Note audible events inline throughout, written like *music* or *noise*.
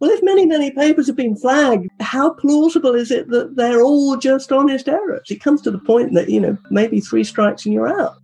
Well, if many, many papers have been flagged, how plausible is it that they're all just honest errors? It comes to the point that, you know, maybe three strikes and you're out.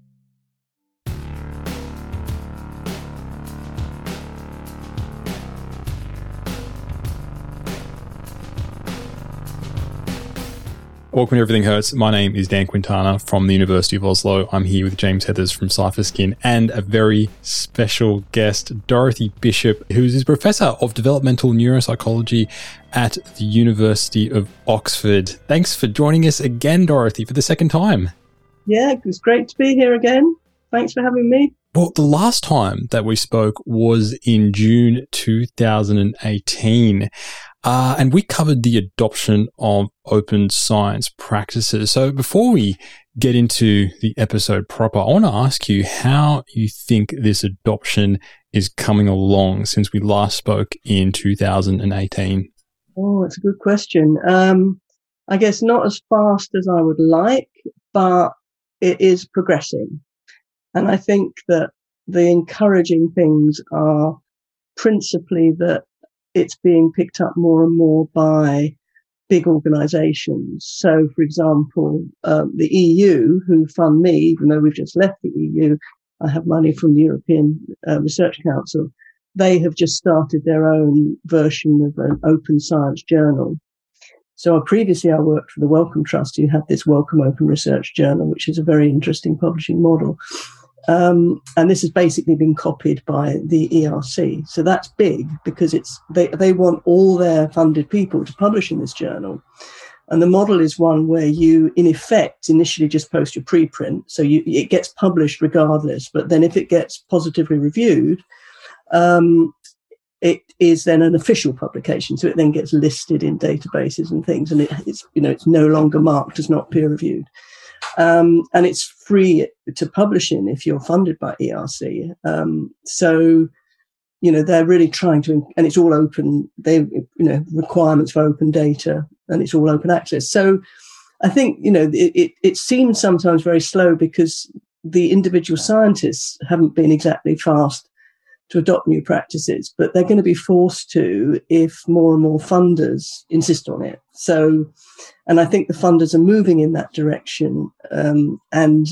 Welcome to Everything Hurts. My name is Dan Quintana from the University of Oslo. I'm here with James Heathers from Cipherskin and a very special guest, Dorothy Bishop, who is Professor of Developmental Neuropsychology at the University of Oxford. Thanks for joining us again, Dorothy, for the second time. Yeah, it was great to be here again. Thanks for having me. Well, the last time that we spoke was in June 2018. Uh, and we covered the adoption of open science practices. So before we get into the episode proper, I want to ask you how you think this adoption is coming along since we last spoke in 2018. Oh, it's a good question. Um, I guess not as fast as I would like, but it is progressing. And I think that the encouraging things are principally that it's being picked up more and more by big organizations. So, for example, um, the EU, who fund me, even though we've just left the EU, I have money from the European uh, Research Council. They have just started their own version of an open science journal. So previously I worked for the Wellcome Trust, who had this Wellcome Open Research Journal, which is a very interesting publishing model. Um, and this has basically been copied by the ERC. So that's big because it's they, they want all their funded people to publish in this journal. And the model is one where you, in effect, initially just post your preprint. So you, it gets published regardless. But then if it gets positively reviewed, um, it is then an official publication. So it then gets listed in databases and things. And it, it's, you know, it's no longer marked as not peer reviewed. Um, and it's free to publish in if you're funded by ERC. Um, so, you know, they're really trying to, and it's all open. They, you know, requirements for open data, and it's all open access. So, I think you know it, it, it seems sometimes very slow because the individual scientists haven't been exactly fast to adopt new practices, but they're going to be forced to if more and more funders insist on it. So, and I think the funders are moving in that direction. Um, and,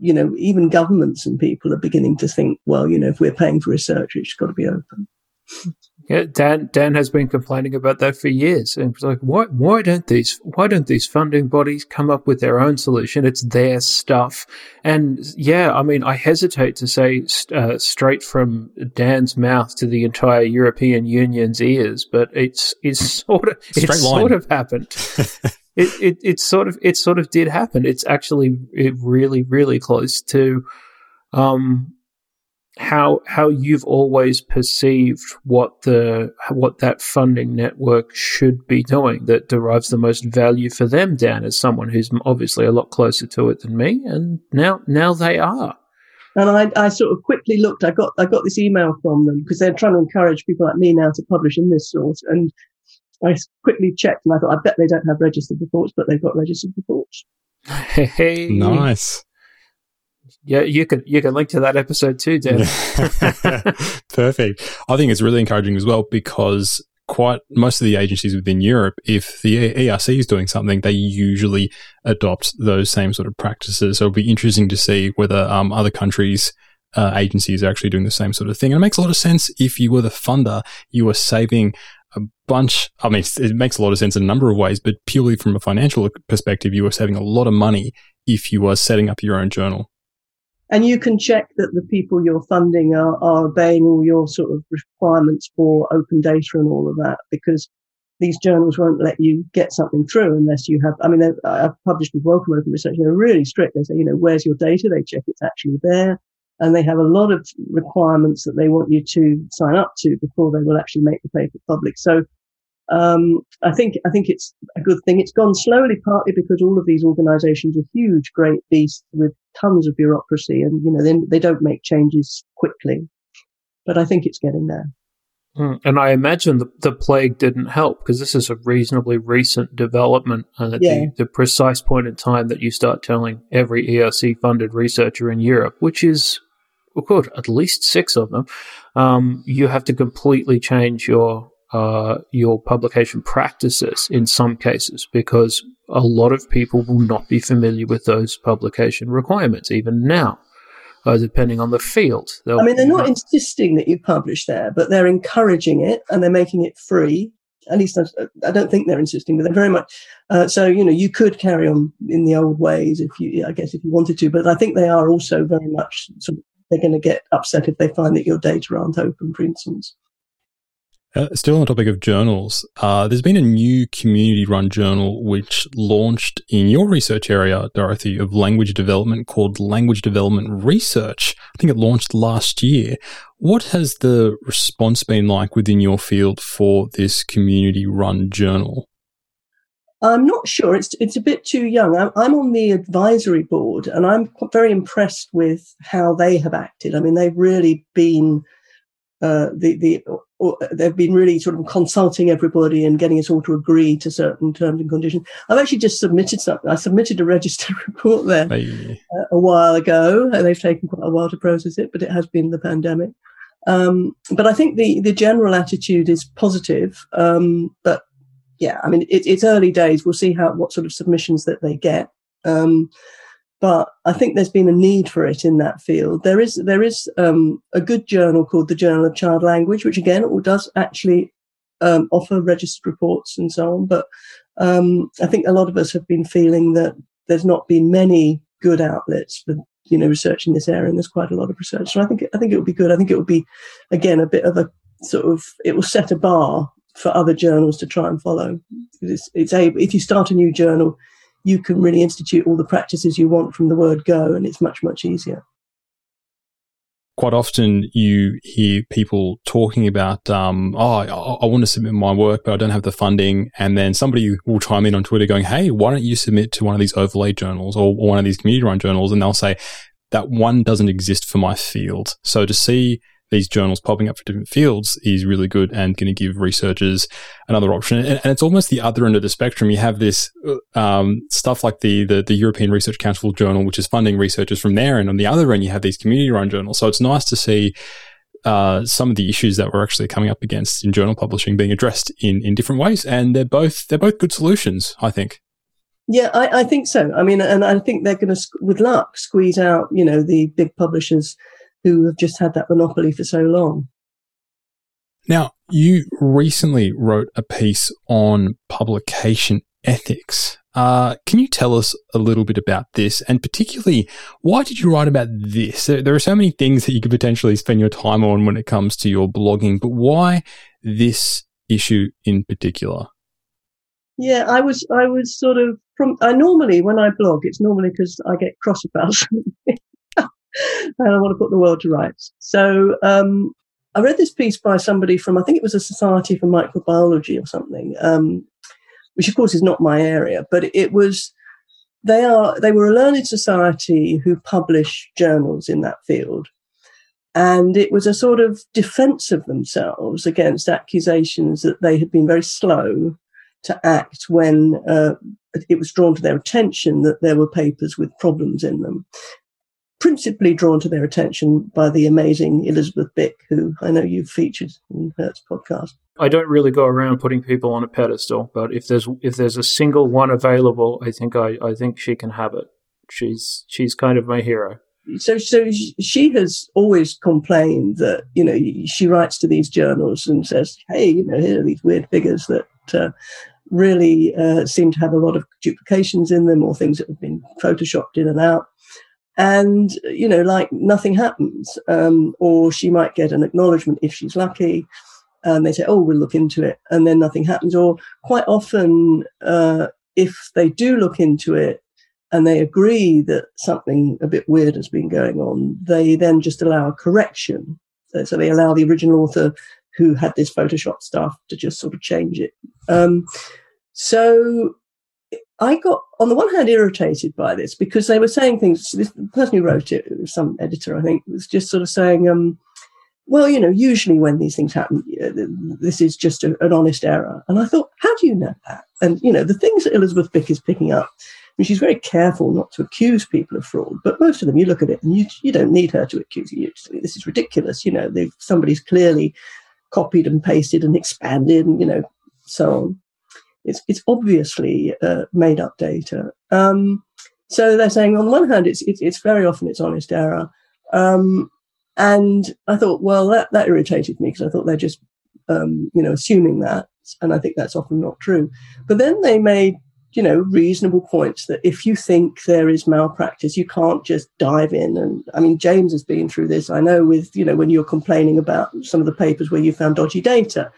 you know, even governments and people are beginning to think, well, you know, if we're paying for research, it's got to be open. Yeah, Dan Dan has been complaining about that for years, and it's like, why why don't these why don't these funding bodies come up with their own solution? It's their stuff, and yeah, I mean, I hesitate to say uh, straight from Dan's mouth to the entire European Union's ears, but it's it's *laughs* sort of it's sort of happened. *laughs* it, it it sort of it sort of did happen. It's actually it really really close to um how how you've always perceived what the what that funding network should be doing that derives the most value for them Dan as someone who's obviously a lot closer to it than me and now now they are. And I, I sort of quickly looked I got I got this email from them because they're trying to encourage people like me now to publish in this source and I quickly checked and I thought I bet they don't have registered reports but they've got registered reports. *laughs* Hey. Nice yeah, you can you can link to that episode too, Dan. *laughs* Perfect. I think it's really encouraging as well because quite most of the agencies within Europe, if the ERC is doing something, they usually adopt those same sort of practices. So it'll be interesting to see whether um, other countries. Uh, agencies are actually doing the same sort of thing. And it makes a lot of sense if you were the funder, you were saving a bunch. I mean, it makes a lot of sense in a number of ways, but purely from a financial perspective, you were saving a lot of money if you were setting up your own journal. And you can check that the people you're funding are, are obeying all your sort of requirements for open data and all of that because these journals won't let you get something through unless you have, I mean, I've published with Wellcome Open Research. They're really strict. They say, you know, where's your data? They check it's actually there. And they have a lot of requirements that they want you to sign up to before they will actually make the paper public. So um, I think I think it's a good thing. It's gone slowly, partly because all of these organisations are huge, great beasts with tons of bureaucracy, and you know they, they don't make changes quickly. But I think it's getting there. Hmm. And I imagine the, the plague didn't help because this is a reasonably recent development and at yeah. the, the precise point in time that you start telling every ERC funded researcher in Europe, which is, well, course, at least six of them, um, you have to completely change your uh, your publication practices in some cases because a lot of people will not be familiar with those publication requirements even now. Uh, depending on the field. They'll, I mean, they're not insisting that you publish there, but they're encouraging it and they're making it free. At least I, I don't think they're insisting, but they're very much. Uh, so you know, you could carry on in the old ways if you, I guess, if you wanted to. But I think they are also very much sort of, they're going to get upset if they find that your data aren't open, for instance. Uh, still on the topic of journals, uh, there's been a new community run journal which launched in your research area, Dorothy, of language development called Language Development Research. I think it launched last year. What has the response been like within your field for this community run journal? I'm not sure. It's it's a bit too young. I'm, I'm on the advisory board, and I'm very impressed with how they have acted. I mean, they've really been uh, the the they've been really sort of consulting everybody and getting us all to agree to certain terms and conditions. I've actually just submitted something. I submitted a registered *laughs* report there hey. uh, a while ago, and they've taken quite a while to process it, but it has been the pandemic. Um, but I think the the general attitude is positive. Um, but yeah, I mean, it, it's early days. We'll see how what sort of submissions that they get. Um, but I think there's been a need for it in that field. There is there is um, a good journal called the Journal of Child Language, which again does actually um, offer registered reports and so on. But um, I think a lot of us have been feeling that there's not been many good outlets for you know research in this area, and there's quite a lot of research. So I think I think it would be good. I think it would be again a bit of a sort of it will set a bar for other journals to try and follow. It's, it's able if you start a new journal you can really institute all the practices you want from the word go, and it's much, much easier. Quite often, you hear people talking about, um, oh, I, I want to submit my work, but I don't have the funding. And then somebody will chime in on Twitter going, hey, why don't you submit to one of these overlay journals or, or one of these community run journals? And they'll say, that one doesn't exist for my field. So to see these journals popping up for different fields is really good and going to give researchers another option. And, and, it's almost the other end of the spectrum. You have this um, stuff like the, the, the European Research Council journal, which is funding researchers from there, and on the other end, you have these community-run journals. So it's nice to see. Uh, some of the issues that we're actually coming up against in journal publishing being addressed in, in different ways, and they're both they're both good solutions, I think. Yeah, I, I think so. I mean, and I think they're going to, with luck, squeeze out you know the big publishers who have just had that monopoly for so long. Now, you recently wrote a piece on publication ethics. Uh, can you tell us a little bit about this? And particularly, why did you write about this? There are so many things that you could potentially spend your time on when it comes to your blogging, but why this issue in particular? Yeah, I was, I was sort of from, I normally, when I blog, it's normally because I get cross about *laughs* something. *laughs* and I want to put the world to rights. So um, I read this piece by somebody from, I think it was a Society for Microbiology or something, um, which of course is not my area, but it was. They are. They were a learned society who publish journals in that field, and it was a sort of defence of themselves against accusations that they had been very slow to act when uh, it was drawn to their attention that there were papers with problems in them principally drawn to their attention by the amazing Elisabeth Bik, who I know you've featured in Hurts podcast. I don't really go around putting people on a pedestal, but if there's if there's a single one available, I think I, I think she can have it. She's she's kind of my hero. So so she has always complained that you know she writes to these journals and says, hey, you know, here are these weird figures that. Uh, really uh, seem to have a lot of duplications in them or things that have been photoshopped in and out and you know like nothing happens. Um, or she might get an acknowledgement if she's lucky and they say oh we'll look into it and then nothing happens. Or quite often uh, if they do look into it and they agree that something a bit weird has been going on they then just allow a correction. So they allow the original author who had this photoshop stuff to just sort of change it. Um, so I got, on the one hand, irritated by this because they were saying things. This, person who wrote it, some editor, I think, was just sort of saying, um, well, you know, usually when these things happen, this is just a, an honest error. And I thought, how do you know that? And, you know, the things that Elisabeth Bik is picking up, I mean, she's very careful not to accuse people of fraud, but most of them, you look at it and you, you don't need her to accuse you. This is ridiculous. You know, somebody's clearly copied and pasted and expanded and, you know, so on. It's, it's obviously uh, made up data. Um, so they're saying on the one hand, it's, it's, it's very often it's honest error. Um, and I thought, well, that, that irritated me because I thought they're just, um, you know, assuming that. And I think that's often not true. But then they made you know, reasonable points that if you think there is malpractice, you can't just dive in. And I mean, James has been through this. I know with, you know, when you're complaining about some of the papers where you found dodgy data,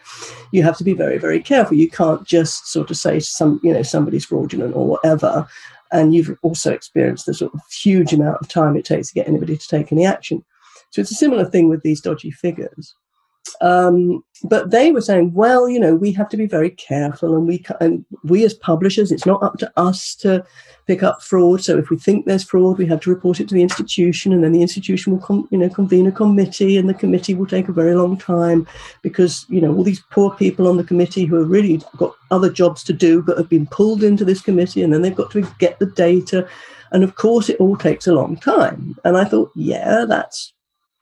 you have to be very, very careful. You can't just sort of say some, you know, somebody's fraudulent or whatever. And you've also experienced the sort of huge amount of time it takes to get anybody to take any action. So it's a similar thing with these dodgy figures. Um, but they were saying, well, you know, we have to be very careful, and we and we as publishers, it's not up to us to pick up fraud. So if we think there's fraud, we have to report it to the institution, and then the institution will, com- you know, convene a committee, and the committee will take a very long time because you know all these poor people on the committee who have really got other jobs to do, but have been pulled into this committee, and then they've got to get the data, and of course it all takes a long time. And I thought, yeah, that's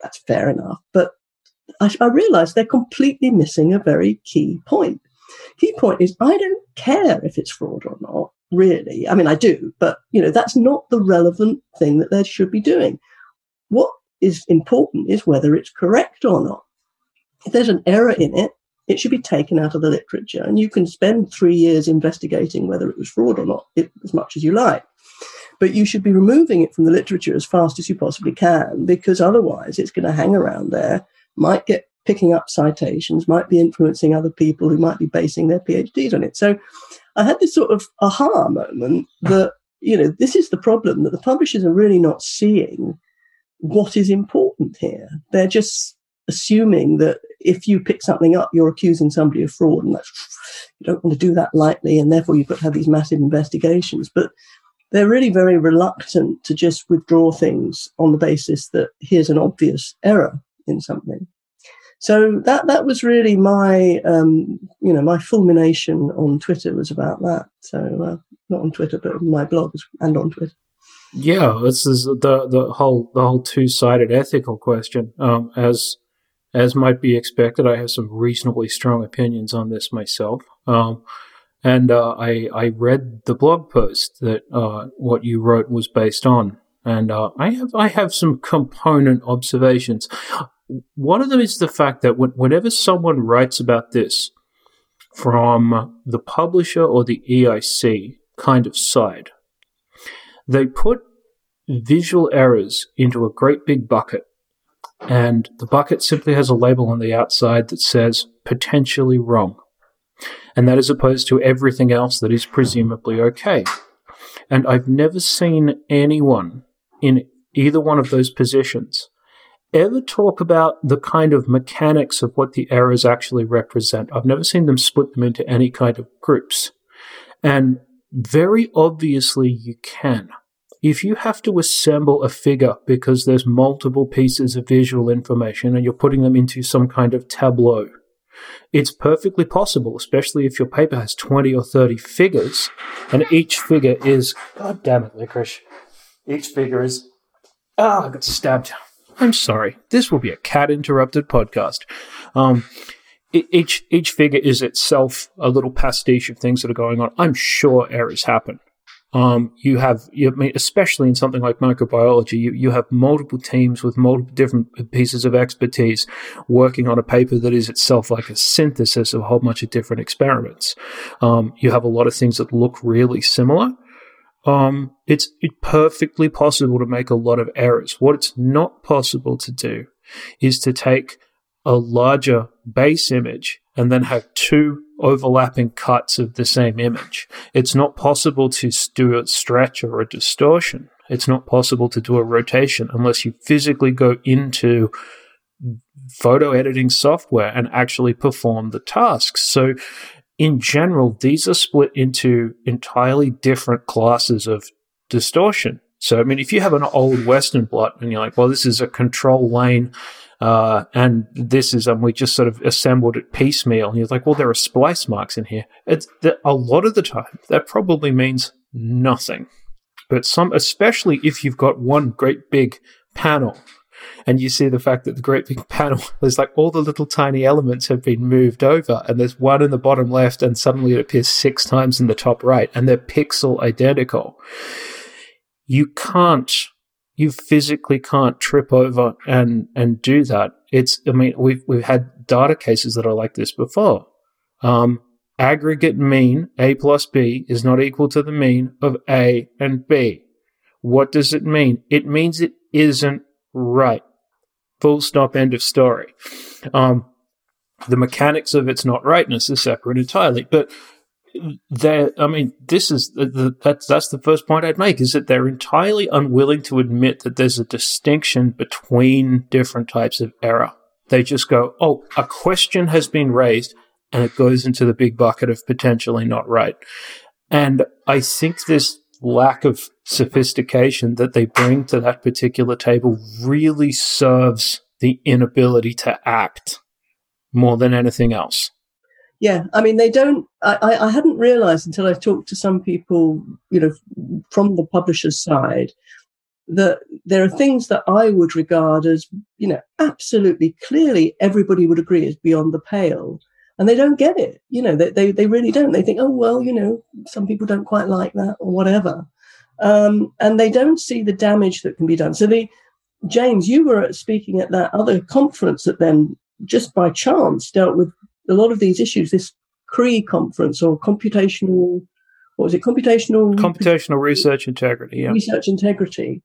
that's fair enough, but I, I they're completely missing a very key point. Key point is I don't care if it's fraud or not, really. I mean, I do, but you know, that's not the relevant thing that they should be doing. What is important is whether it's correct or not. If there's an error in it, it should be taken out of the literature. And you can spend three years investigating whether it was fraud or not, it, as much as you like. But you should be removing it from the literature as fast as you possibly can, because otherwise it's going to hang around there might get picking up citations, might be influencing other people who might be basing their PhDs on it. So I had this sort of aha moment that, you know, this is the problem that the publishers are really not seeing what is important here. They're just assuming that if you pick something up, you're accusing somebody of fraud, and that's you don't want to do that lightly, and therefore you've got to have these massive investigations. But they're really very reluctant to just withdraw things on the basis that here's an obvious error in something. So that that was really my um, you know my fulmination on Twitter was about that. So uh, not on Twitter, but on my blog and on Twitter. Yeah, this is the the whole the whole two sided ethical question. Um, as as might be expected, I have some reasonably strong opinions on this myself. Um, and uh, I I read the blog post that uh, what you wrote was based on, and uh, I have I have some component observations. One of them is the fact that whenever someone writes about this from the publisher or the EIC kind of side, they put visual errors into a great big bucket. And the bucket simply has a label on the outside that says potentially wrong. And that is opposed to everything else that is presumably okay. And I've never seen anyone in either one of those positions ever talk about the kind of mechanics of what the errors actually represent. I've never seen them split them into any kind of groups. And very obviously you can. If you have to assemble a figure because there's multiple pieces of visual information and you're putting them into some kind of tableau, it's perfectly possible, especially if your paper has 20 or 30 figures and each figure is, God damn it, licorice. Each figure is, ah, I got stabbed. I'm sorry. This will be a cat interrupted podcast. Um, each each figure is itself a little pastiche of things that are going on. I'm sure errors happen. Um, you have, you, mean, especially in something like microbiology, you, you have multiple teams with multiple different pieces of expertise working on a paper that is itself like a synthesis of a whole bunch of different experiments. Um, you have a lot of things that look really similar, um, it's perfectly possible to make a lot of errors. What it's not possible to do is to take a larger base image and then have two overlapping cuts of the same image. It's not possible to do a stretch or a distortion. It's not possible to do a rotation unless you physically go into photo editing software and actually perform the tasks. So in general, these are split into entirely different classes of distortion. So, I mean, if you have an old Western blot and you're like, well, this is a control lane, uh, and this is, and we just sort of assembled it piecemeal. And you're like, well, there are splice marks in here. It's the, a lot of the time that probably means nothing. But some, especially if you've got one great big panel and you see the fact that the great big *laughs* panel is like all the little tiny elements have been moved over, and there's one in the bottom left, and suddenly it appears six times in the top right, and they're pixel identical. You can't, you physically can't trip over and and do that. It's, I mean, we've we've had data cases that are like this before. Um, aggregate mean a plus b is not equal to the mean of a and b. What does it mean? It means it isn't right. Full stop, end of story. Um, the mechanics of its not rightness is separate entirely, but they I mean, this is the, the, that's that's the first point I'd make is that they're entirely unwilling to admit that there's a distinction between different types of error. They just go, "Oh, a question has been raised," and it goes into the big bucket of potentially not right. And I think this lack of sophistication that they bring to that particular table really serves the inability to act more than anything else. Yeah, I mean, they don't. I, I hadn't realized until I talked to some people, you know, from the publisher's side, that there are things that I would regard as, you know, absolutely clearly everybody would agree is beyond the pale and they don't get it. You know, they, they, they really don't. They think, oh, well, you know, some people don't quite like that or whatever. Um, and they don't see the damage that can be done. So the, James, you were speaking at that other conference that then just by chance dealt with a lot of these issues, this CRE conference or computational, what was it, computational? Computational research integrity, yeah. Research integrity.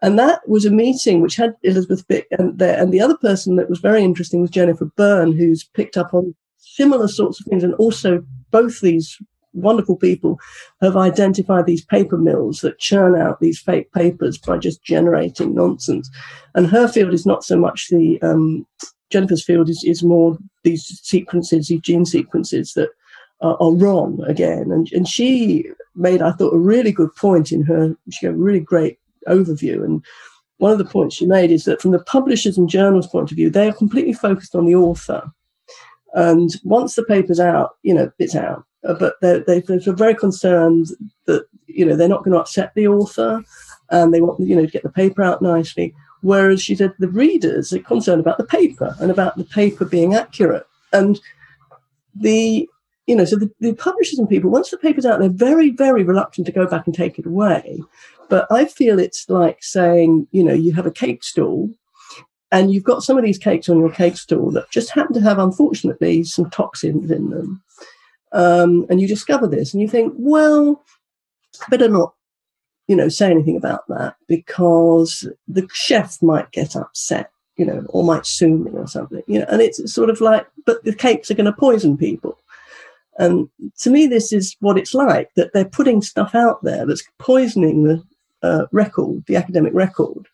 And that was a meeting which had Elisabeth Bik and there. And the other person that was very interesting was Jennifer Byrne, who's picked up on similar sorts of things. And also, both these wonderful people have identified these paper mills that churn out these fake papers by just generating nonsense. And her field is not so much the um, Jennifer's field is, is more these sequences, these gene sequences that are, are, wrong again. And, and she made, I thought, a really good point in her, she gave a really great overview. And one of the points she made is that from the publishers and journals point of view, they are completely focused on the author. And once the paper's out, you know, it's out. Uh, but they're, they're, they're very concerned that, you know, they're not going to upset the author and they want, you know, to get the paper out nicely. Whereas she said the readers are concerned about the paper and about the paper being accurate. And the, you know, so the, the publishers and people, once the paper's out, they're very, very reluctant to go back and take it away. But I feel it's like saying, you know, you have a cake stall and you've got some of these cakes on your cake stall that just happen to have, unfortunately, some toxins in them. Um, and you discover this and you think, well, better not, you know, say anything about that because the chef might get upset, you know, or might sue me or something, you know, and it's sort of like, but the cakes are going to poison people. And to me, this is what it's like that they're putting stuff out there that's poisoning the uh, record, the academic record,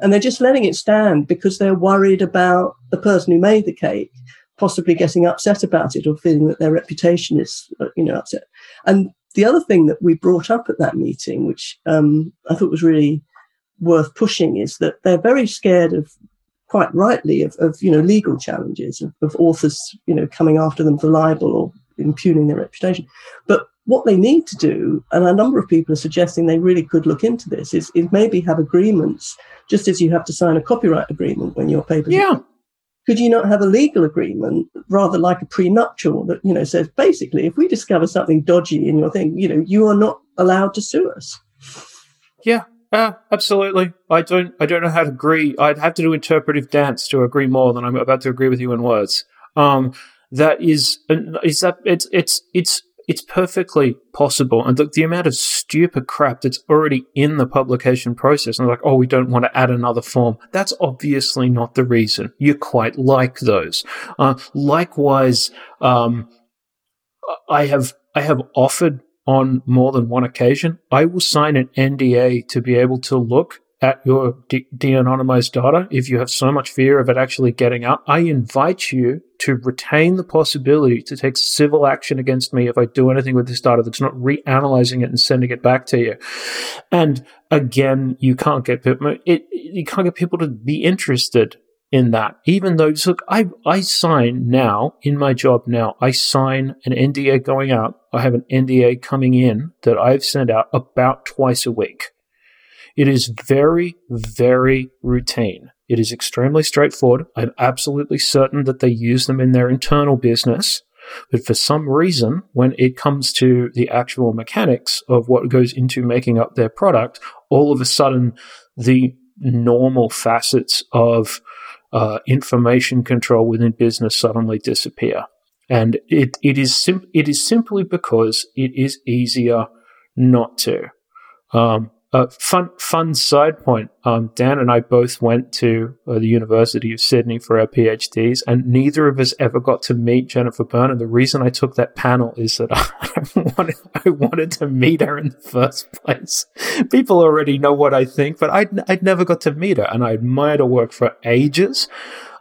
and they're just letting it stand because they're worried about the person who made the cake possibly getting upset about it or feeling that their reputation is, uh, you know, upset. And the other thing that we brought up at that meeting, which um, I thought was really worth pushing, is that they're very scared of, quite rightly, of, of you know legal challenges of, of authors, you know, coming after them for libel or impugning their reputation. But what they need to do, and a number of people are suggesting they really could look into this, is, is maybe have agreements, just as you have to sign a copyright agreement when your paper. Yeah. Could you not have a legal agreement, rather like a prenuptial, that you know says basically, if we discover something dodgy in your thing, you know, you are not allowed to sue us. Yeah, uh, absolutely. I don't. I don't know how to agree. I'd have to do interpretive dance to agree more than I'm about to agree with you in words. Um, that is, is that it's it's it's it's perfectly possible. And the, the amount of stupid crap that's already in the publication process, and like, oh, we don't want to add another form. That's obviously not the reason. You quite like those. Uh, likewise, um, I have I have offered on more than one occasion. I will sign an NDA to be able to look at your de- de-anonymized data if you have so much fear of it actually getting out. I invite you to retain the possibility to take civil action against me if I do anything with this data that's not reanalyzing it and sending it back to you. And again, you can't get people, it, you can't get people to be interested in that. Even though, look, I, I sign now in my job now, I sign an NDA going out. I have an NDA coming in that I've sent out about twice a week. It is very, very routine. It is extremely straightforward. I'm absolutely certain that they use them in their internal business. But for some reason, when it comes to the actual mechanics of what goes into making up their product, all of a sudden the normal facets of uh, information control within business suddenly disappear. And it, it is sim- it is simply because it is easier not to. Um, uh, fun fun side point. Um, Dan and I both went to uh, the University of Sydney for our PhDs, and neither of us ever got to meet Jennifer Byrne. And the reason I took that panel is that *laughs* I wanted, I wanted to meet her in the first place. People already know what I think, but I'd, I'd never got to meet her, and I admired her work for ages.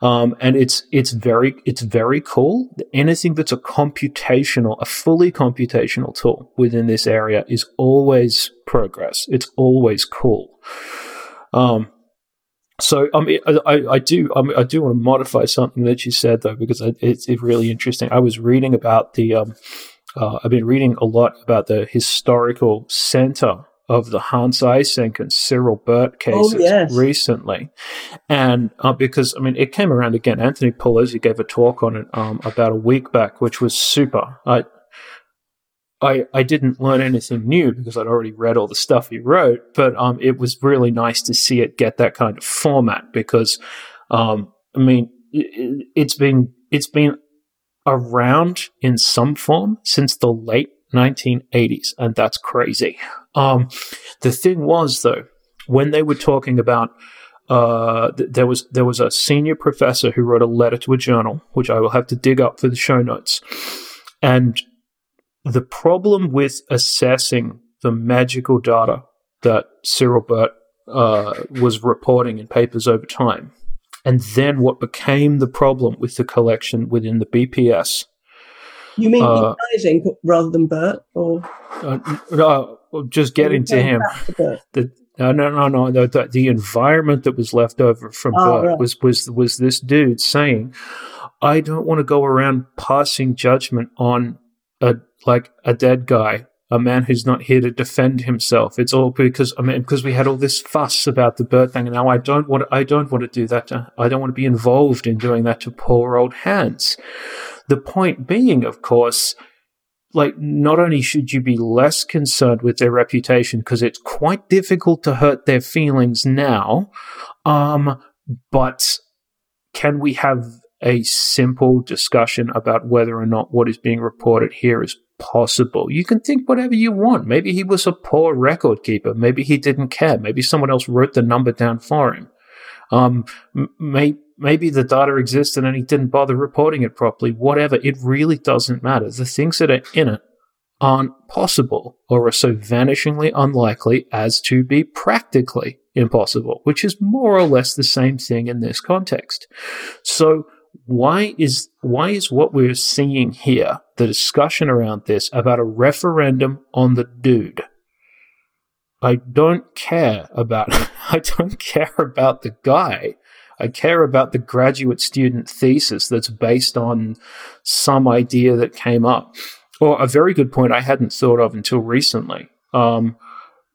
Um, and it's it's very it's very cool. Anything that's a computational, a fully computational tool within this area is always progress. It's always cool. Um, so I mean, I, I do I, mean, I, do want to modify something that you said though because it's, it's really interesting. I was reading about the um, uh, I've been reading a lot about the historical center of the Hans Eysenck and Cyril Burt cases oh, yes. recently. And uh, because, I mean, it came around again. Anthony Pelosi gave a talk on it um, about a week back, which was super. I, I, I didn't learn anything new because I'd already read all the stuff he wrote, but um, it was really nice to see it get that kind of format because, um, I mean, it, it's been it's been around in some form since the late 1980s, and that's crazy. Um, the thing was, though, when they were talking about uh, th- there was there was a senior professor who wrote a letter to a journal, which I will have to dig up for the show notes. And the problem with assessing the magical data that Cyril Burt uh, was reporting in papers over time, and then what became the problem with the collection within the BPS you mean uh, rather than Burt, or uh, no, just getting to him. The, no, no, no, no. The, the, environment that was left over from oh, right. was was was this dude saying, "I don't want to go around passing judgment on a like a dead guy." A man who's not here to defend himself. It's all because I mean because we had all this fuss about the Burt thing, and now I don't want to, I don't want to do that. To, I don't want to be involved in doing that to poor old Hans. The point being, of course, like not only should you be less concerned with their reputation because it's quite difficult to hurt their feelings now, um, but can we have a simple discussion about whether or not what is being reported here is possible. You can think whatever you want. Maybe he was a poor record keeper. Maybe he didn't care. Maybe someone else wrote the number down for him. Um, may, maybe the data existed and he didn't bother reporting it properly. Whatever. It really doesn't matter. The things that are in it aren't possible or are so vanishingly unlikely as to be practically impossible, which is more or less the same thing in this context. So why is why is what we're seeing here, the discussion around this about a referendum on the dude? I don't care about *laughs* I don't care about the guy. I care about the graduate student thesis that's based on some idea that came up. Or a very good point I hadn't thought of until recently. Um,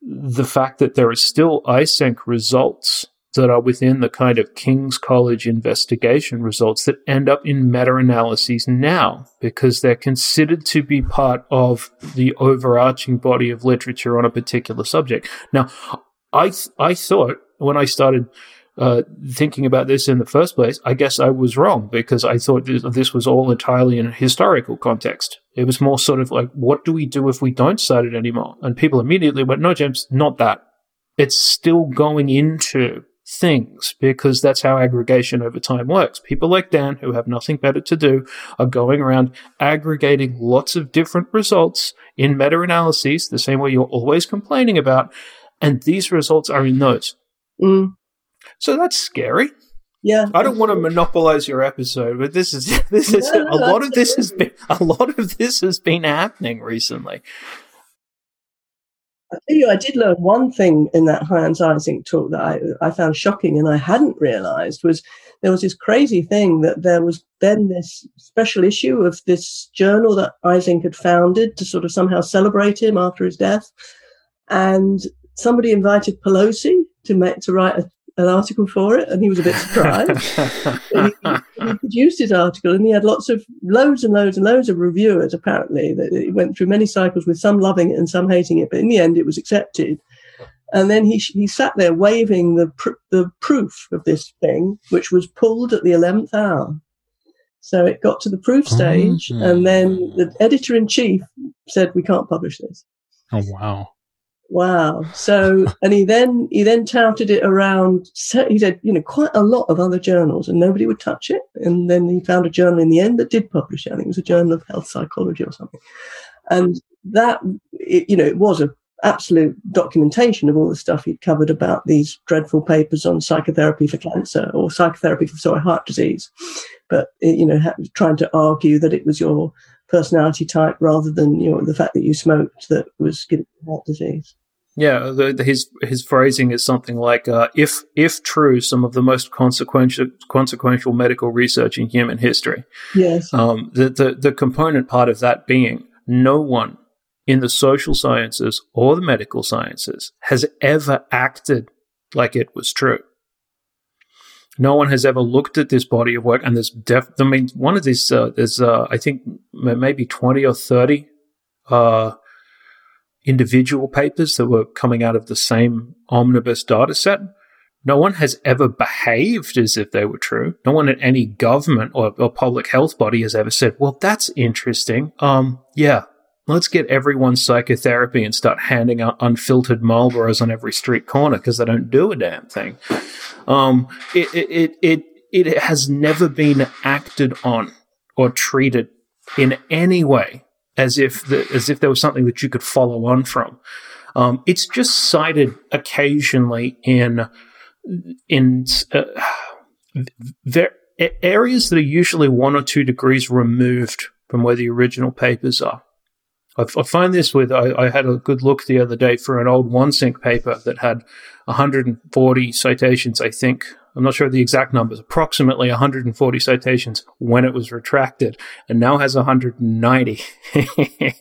the fact that there are still Eysenck results that are within the kind of King's College investigation results that end up in meta analyses now because they're considered to be part of the overarching body of literature on a particular subject. Now, I, th- I thought when I started uh, thinking about this in the first place, I guess I was wrong because I thought this was all entirely in a historical context. It was more sort of like, what do we do if we don't cite it anymore? And people immediately went, no, James, not that. It's still going into things because that's how aggregation over time works. People like Dan, who have nothing better to do, are going around aggregating lots of different results in meta analyses, the same way you're always complaining about. And these results are in those. Mm. So that's scary. Yeah. I don't want to monopolize your episode, but this is *laughs* this is no, no, a lot of this has been a lot of this has been happening recently. I tell you, I did learn one thing in that Hans Eysenck talk that I, I found shocking and I hadn't realized was there was this crazy thing that there was then this special issue of this journal that Eysenck had founded to sort of somehow celebrate him after his death. And somebody invited Pelosi to make, to write a an article for it, and he was a bit surprised. *laughs* he, he, produced his article, and he had lots of loads and loads and loads of reviewers. Apparently, that it went through many cycles with some loving it and some hating it, but in the end, it was accepted. And then he he sat there waving the pr- the proof of this thing, which was pulled at the eleventh hour. So it got to the proof stage, mm-hmm. and then the editor in chief said, "We can't publish this." Oh wow! Wow. So, and he then he then touted it around. He said, you know, quite a lot of other journals, and nobody would touch it. And then he found a journal in the end that did publish it. I think it was a journal of health psychology or something. And that, it, you know, it was a absolute documentation of all the stuff he'd covered about these dreadful papers on psychotherapy for cancer or psychotherapy for sorry heart disease. But you know, trying to argue that it was your personality type rather than you know the fact that you smoked that was giving heart disease. Yeah, the, his his phrasing is something like, uh, "If if true, some of the most consequential consequential medical research in human history." Yes. Um, the, the the component part of that being, no one in the social sciences or the medical sciences has ever acted like it was true. No one has ever looked at this body of work, and there's def. I mean, one of these uh, there's uh, I think maybe twenty or thirty uh, individual papers that were coming out of the same omnibus data set. No one has ever behaved as if they were true. No one at any government or, or public health body has ever said, "Well, that's interesting. Um, yeah, let's get everyone psychotherapy and start handing out unfiltered Marlboros on every street corner because they don't do a damn thing. Um, it, it, it, it has never been acted on or treated in any way as if the, as if there was something that you could follow on from. Um, it's just cited occasionally in in uh, areas that are usually one or two degrees removed from where the original papers are. I, I find this with, I, I, had a good look the other day for an old Wansink paper that had 140 citations, I think. I'm not sure the exact numbers, approximately 140 citations when it was retracted, and now has 190. *laughs*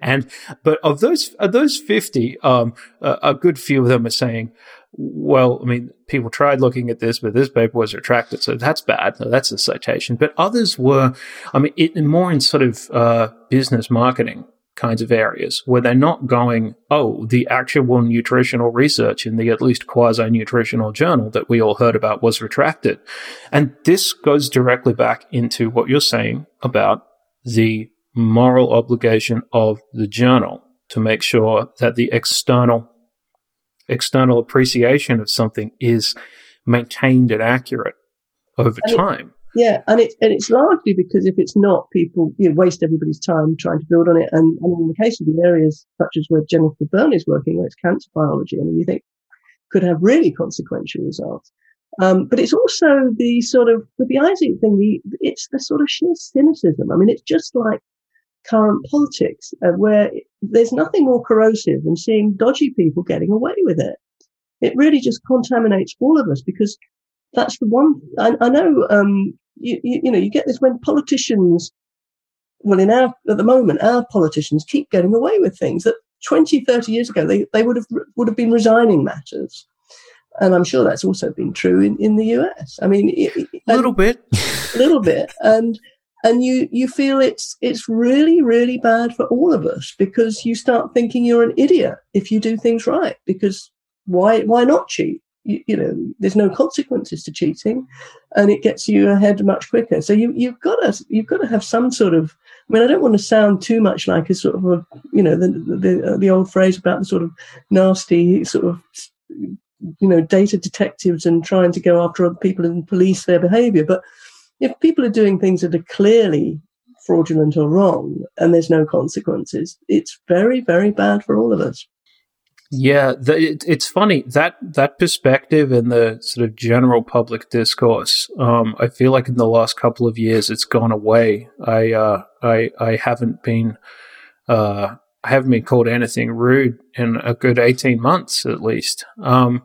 and but of those of those 50 um, a, a, good few of them are saying well i mean people tried looking at this but this paper was retracted so that's bad that's a citation but others were i mean it, more in sort of uh, business marketing kinds of areas where they're not going, oh, the actual nutritional research in the at least quasi nutritional journal that we all heard about was retracted. And this goes directly back into what you're saying about the moral obligation of the journal to make sure that the external external appreciation of something is maintained and accurate over time. Yeah, and it's and it's largely because if it's not, people you know, waste everybody's time trying to build on it. And, and in the case of the areas such as where Jennifer Byrne is working, where it's cancer biology, I mean, you think could have really consequential results. Um, but it's also the sort of with the Eysenck thing, the, it's the sort of sheer cynicism. I mean, it's just like current politics, uh, where there's nothing more corrosive than seeing dodgy people getting away with it. It really just contaminates all of us because that's the one. I, I know, um, you, you, you, know, you get this when politicians, well, in our, at the moment, our politicians keep getting away with things that 20, 30 years ago, they, they would have, would have been resigning matters. And I'm sure that's also been true in, in the US. I mean, a little bit, a *laughs* little bit. And, and you, you feel it's, it's really, really bad for all of us because you start thinking you're an idiot if you do things right because why, why not cheat? You, you, know, there's no consequences to cheating, and it gets you ahead much quicker. So you, you've got to you've got to have some sort of. I mean, I don't want to sound too much like a sort of a, you know, the the, the old phrase about the sort of nasty sort of you know data detectives and trying to go after other people and police their behaviour. But if people are doing things that are clearly fraudulent or wrong and there's no consequences, it's very very bad for all of us. Yeah, the, it, it's funny that that perspective in the sort of general public discourse. Um, I feel like in the last couple of years, it's gone away. I uh, I I haven't been uh, I haven't been called anything rude in a good eighteen months at least. Um,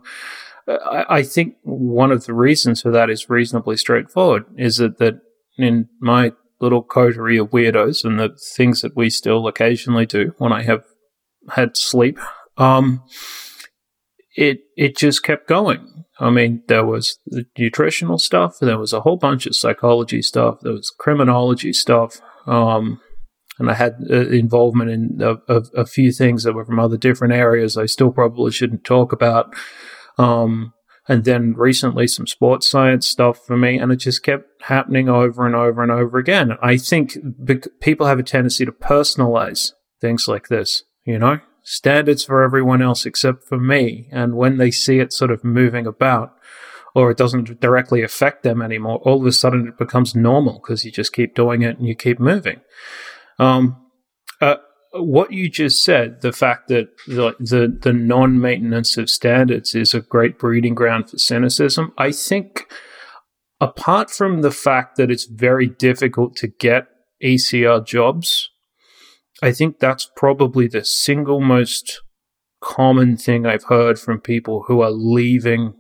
I, I think one of the reasons for that is reasonably straightforward. Is that that in my little coterie of weirdos and the things that we still occasionally do when I have had sleep um, it it just kept going. I mean, there was the nutritional stuff, there was a whole bunch of psychology stuff, there was criminology stuff, um, and I had uh, involvement in a, a, a, few things that were from other different areas I still probably shouldn't talk about. Um, and then recently some sports science stuff for me, and it just kept happening over and over and over again. I think people have a tendency to personalize things like this, you know? Standards for everyone else except for me. And when they see it sort of moving about, or it doesn't directly affect them anymore, all of a sudden it becomes normal because you just keep doing it and you keep moving. Um, uh, what you just said, the fact that the, the, the non maintenance of standards is a great breeding ground for cynicism, I think, apart from the fact that it's very difficult to get ECR jobs, I think that's probably the single most common thing I've heard from people who are leaving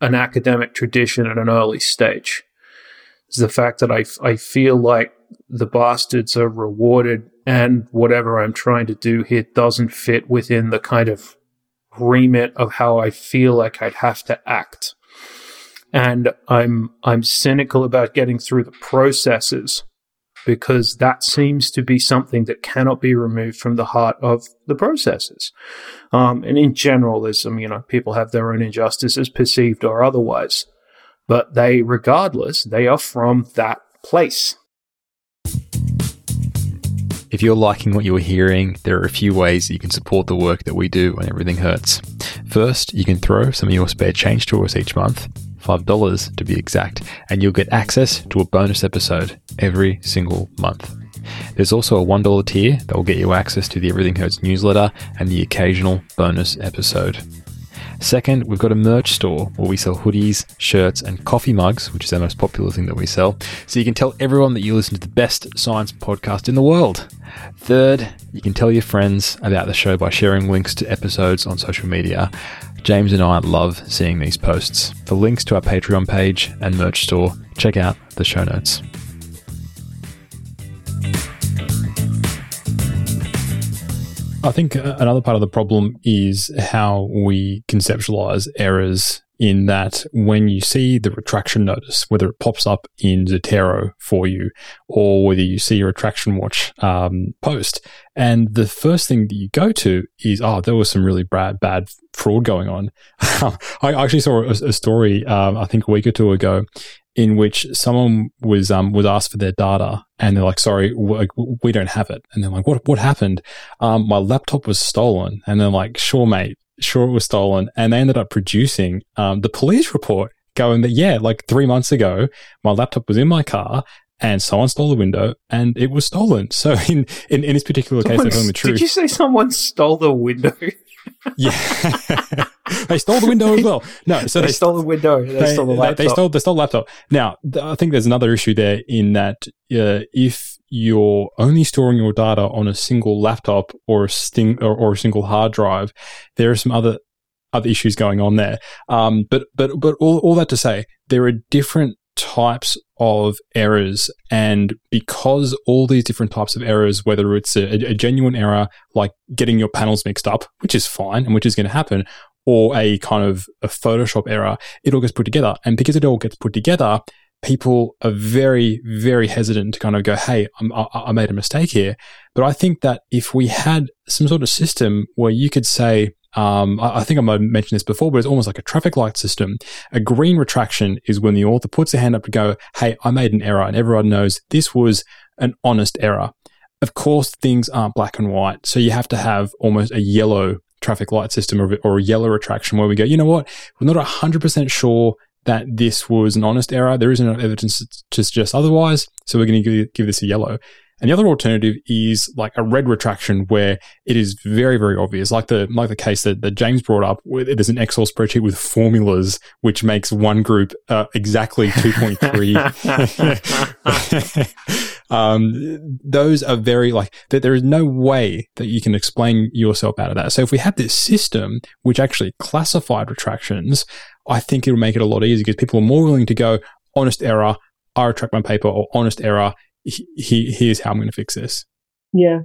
an academic tradition at an early stage. Is the fact that I, I feel like the bastards are rewarded and whatever I'm trying to do here doesn't fit within the kind of remit of how I feel like I'd have to act. And I'm I'm cynical about getting through the processes because that seems to be something that cannot be removed from the heart of the processes. Um, and in generalism, you know, people have their own injustices, perceived or otherwise, but they, regardless, they are from that place. If you're liking what you're hearing, there are a few ways you can support the work that we do when everything hurts. First, you can throw some of your spare change to us each month. $5 to be exact, and you'll get access to a bonus episode every single month. There's also a $1 tier that will get you access to the Everything Hurts newsletter and the occasional bonus episode. Second, we've got a merch store where we sell hoodies, shirts, and coffee mugs, which is our most popular thing that we sell. So you can tell everyone that you listen to the best science podcast in the world. Third, you can tell your friends about the show by sharing links to episodes on social media. James and I love seeing these posts. For links to our Patreon page and merch store, check out the show notes. I think another part of the problem is how we conceptualize errors in that when you see the retraction notice, whether it pops up in Zotero for you or whether you see a retraction watch um, post, and the first thing that you go to is, oh, there was some really bad, bad fraud going on. *laughs* I actually saw a, a story, um, I think a week or two ago, in which someone was um, was asked for their data, and they're like, "Sorry, we don't have it." And they're like, "What? What happened?" Um, my laptop was stolen, and they're like, "Sure, mate sure it was stolen, and they ended up producing um, the police report going that yeah, like three months ago, my laptop was in my car. And someone stole the window, and it was stolen. So, *laughs* in in, in this particular someone, case, they're telling the truth. Did you say someone stole the window? *laughs* yeah, *laughs* they stole the window as well. No, so they, they stole the window. They, they, stole the laptop. They, stole they stole the laptop. Now, th- I think there's another issue there in that uh, if you're only storing your data on a single laptop or a sting or, or a single hard drive, there are some other other issues going on there. Um, but but but all, all that to say, there are different types of errors, and because all these different types of errors, whether it's a, a genuine error like getting your panels mixed up, which is fine and which is going to happen, or a kind of a Photoshop error, it all gets put together. And because it all gets put together, people are very, very hesitant to kind of go, Hey, I, I made a mistake here. But I think that if we had some sort of system where you could say, um, I, I, think I might have mentioned this before, but it's almost like a traffic light system. A green retraction is when the author puts their hand up to go, Hey, I made an error and everyone knows this was an honest error. Of course, things aren't black and white. So you have to have almost a yellow traffic light system or, or a yellow retraction where we go, you know what? We're not 100% sure that this was an honest error. There isn't enough evidence to suggest otherwise. So we're going to give this a yellow. And the other alternative is like a red retraction where it is very, very obvious, like the like the case that, that James brought up. Where there's an Excel spreadsheet with formulas which makes one group uh, exactly 2.3. *laughs* um, those are very like that. There is no way that you can explain yourself out of that. So if we had this system which actually classified retractions, I think it'll make it a lot easier because people are more willing to go honest error. I retract my paper or honest error. He, he, here's how I'm going to fix this. Yeah.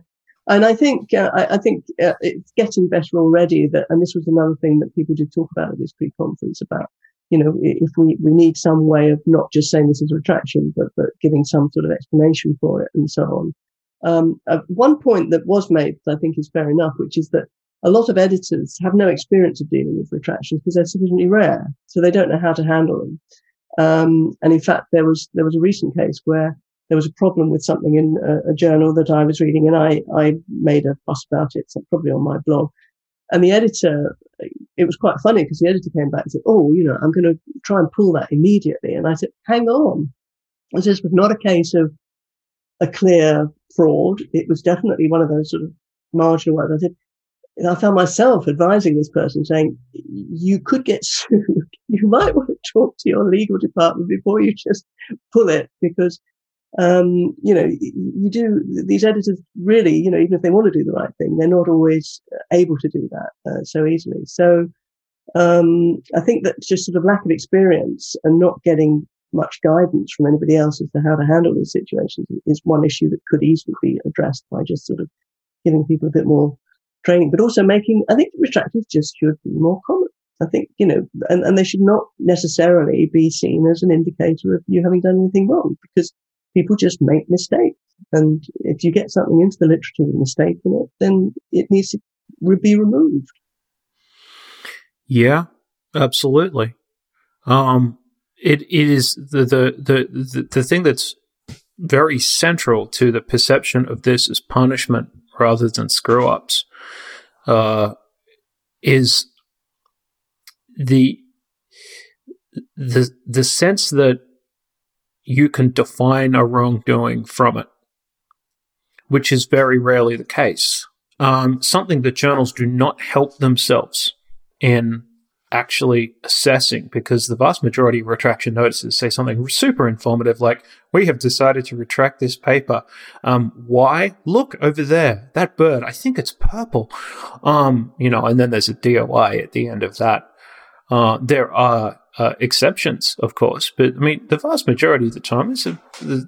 and I think uh, I, I, think uh, it's getting better already. That and this was another thing that people did talk about at this pre-conference about. You know, if we, we need some way of not just saying this is a retraction, but, but giving some sort of explanation for it and so on. Um, uh, one point that was made that I think is fair enough, which is that a lot of editors have no experience of dealing with retractions because they're sufficiently rare, so they don't know how to handle them. Um, and in fact, there was there was a recent case where there was a problem with something in a, a, journal that I was reading, and I I made a fuss about it, so probably on my blog. And the editor, it was quite funny because the editor came back and said, "Oh, you know, I'm going to try and pull that immediately." And I said, "Hang on, this was not a case of a clear fraud. It was definitely one of those sort of marginal ones." I said, I found myself advising this person saying, you could get *laughs* sued. You might want to talk to your legal department before you just pull it because, um, you know, you do, these editors really, you know, even if they want to do the right thing, they're not always able to do that uh, so easily. So, um, I think that just sort of lack of experience and not getting much guidance from anybody else as to how to handle these situations is one issue that could easily be addressed by just sort of giving people a bit more training, but also making, I think retractions just should be more common. I think, you know, and, and they should not necessarily be seen as an indicator of you having done anything wrong because people just make mistakes. And if you get something into the literature with a mistake in it, then it needs to be removed. Yeah, absolutely. Um, it, it is the, the, the, the, the thing that's very central to the perception of this as punishment rather than screw ups uh, is the the the sense that you can define a wrongdoing from it, which is very rarely the case. Um, something that journals do not help themselves in actually assessing because the vast majority of retraction notices say something super informative like we have decided to retract this paper. Um, why? Look over there. That bird i think it's purple. Um, you know and then there's a doi at the end of that. Uh, there are uh, exceptions of course but i mean the vast majority of the time it's a, the,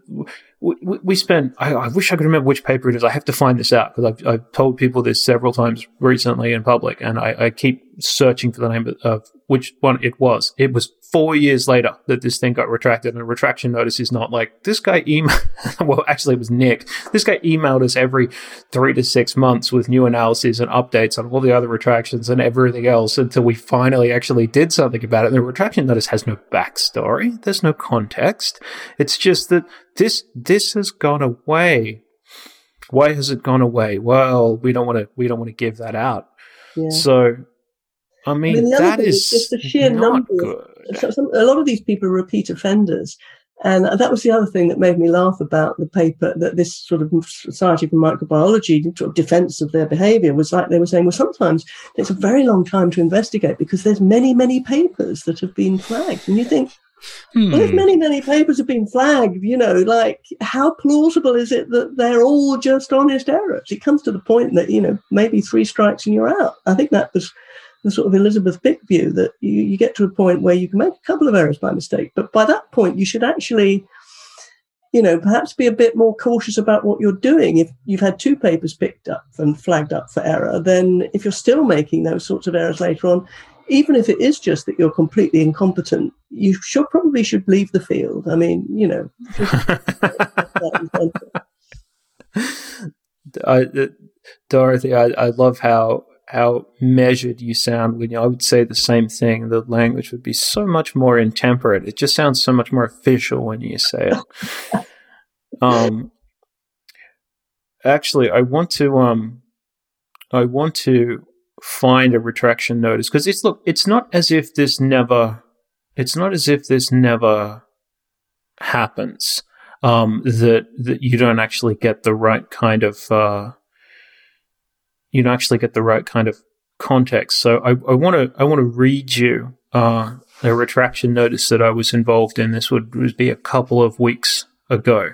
we, we spent, I, I, wish I could remember which paper it is. I have to find this out because I've, I've, told people this several times recently in public and I, I keep searching for the name of, of, which one it was. It was four years later that this thing got retracted and a retraction notice is not like this guy emailed, *laughs* well, actually it was Nick. This guy emailed us every three to six months with new analyses and updates on all the other retractions and everything else until we finally actually did something about it. And the retraction notice has no backstory. There's no context. It's just that this this has gone away. Why has it gone away? Well, we don't want to we don't want to give that out. Yeah. So, I mean, I mean that is just the sheer number. Good. Some, a lot of these people are repeat offenders. And that was the other thing that made me laugh about the paper that this sort of Society for Microbiology sort of defense of their behavior was like they were saying, well, sometimes it's a very long time to investigate because there's many, many papers that have been flagged. And you think, Hmm. Well, if many, many papers have been flagged, you know, like how plausible is it that they're all just honest errors? It comes to the point that, you know, maybe three strikes and you're out. I think that was the sort of Elisabeth Bik view that you, you get to a point where you can make a couple of errors by mistake. But by that point, you should actually, you know, perhaps be a bit more cautious about what you're doing. If you've had two papers picked up and flagged up for error, then if you're still making those sorts of errors later on, even if it is just that you're completely incompetent, you should probably should leave the field. I mean, you know. *laughs* I, uh, Dorothy, I, I love how how measured you sound when you, I would say the same thing. The language would be so much more intemperate. It just sounds so much more official when you say it. *laughs* um, actually, I want to um, I want to find a retraction notice because it's look it's not as if this never it's not as if this never happens um, that that you don't actually get the right kind of uh, you don't actually get the right kind of context. So I want to I want to read you uh, a retraction notice that I was involved in. This would, would be a couple of weeks ago.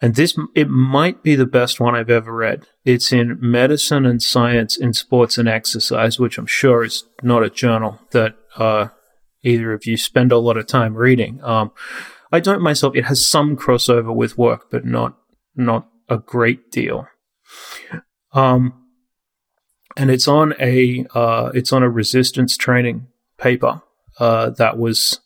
And this, it might be the best one I've ever read. It's in Medicine and Science in Sports and Exercise, which I'm sure is not a journal that uh, either of you spend a lot of time reading. Um, I don't myself. It has some crossover with work, but not not a great deal. Um, and it's on a uh, it's on a resistance training paper uh, that was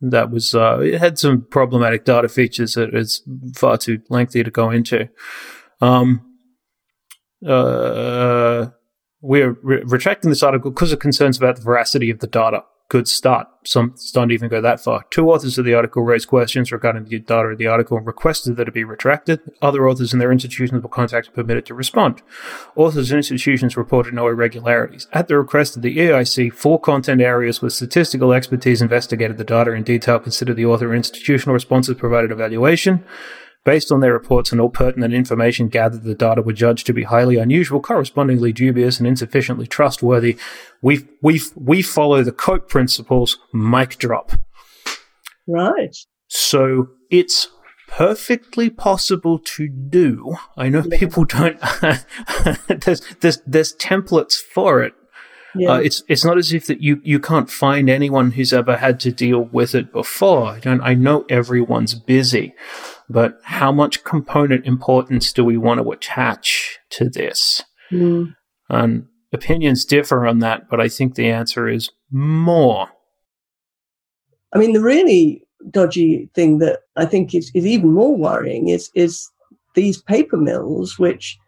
that was uh, it had some problematic data features that is far too lengthy to go into. Um, uh, we're re- retracting this article because of concerns about the veracity of the data good start. Some don't even go that far. Two authors of the article raised questions regarding the data of the article and requested that it be retracted. Other authors and their institutions were contacted permitted to respond. Authors and institutions reported no irregularities. At the request of the EIC, four content areas with statistical expertise investigated the data in detail, considered the author and institutional responses, provided evaluation. Based on their reports and all pertinent information gathered, the data were judged to be highly unusual, correspondingly dubious, and insufficiently trustworthy. We we we follow the COPE principles. Mic drop. Right. So it's perfectly possible to do. I know people don't. *laughs* there's there's there's templates for it. Yeah. Uh, it's it's not as if that you, you can't find anyone who's ever had to deal with it before. I don't. I know everyone's busy, but how much component importance do we want to attach to this? Mm. And opinions differ on that, but I think the answer is more. I mean, the really dodgy thing that I think is, is even more worrying is is these paper mills, which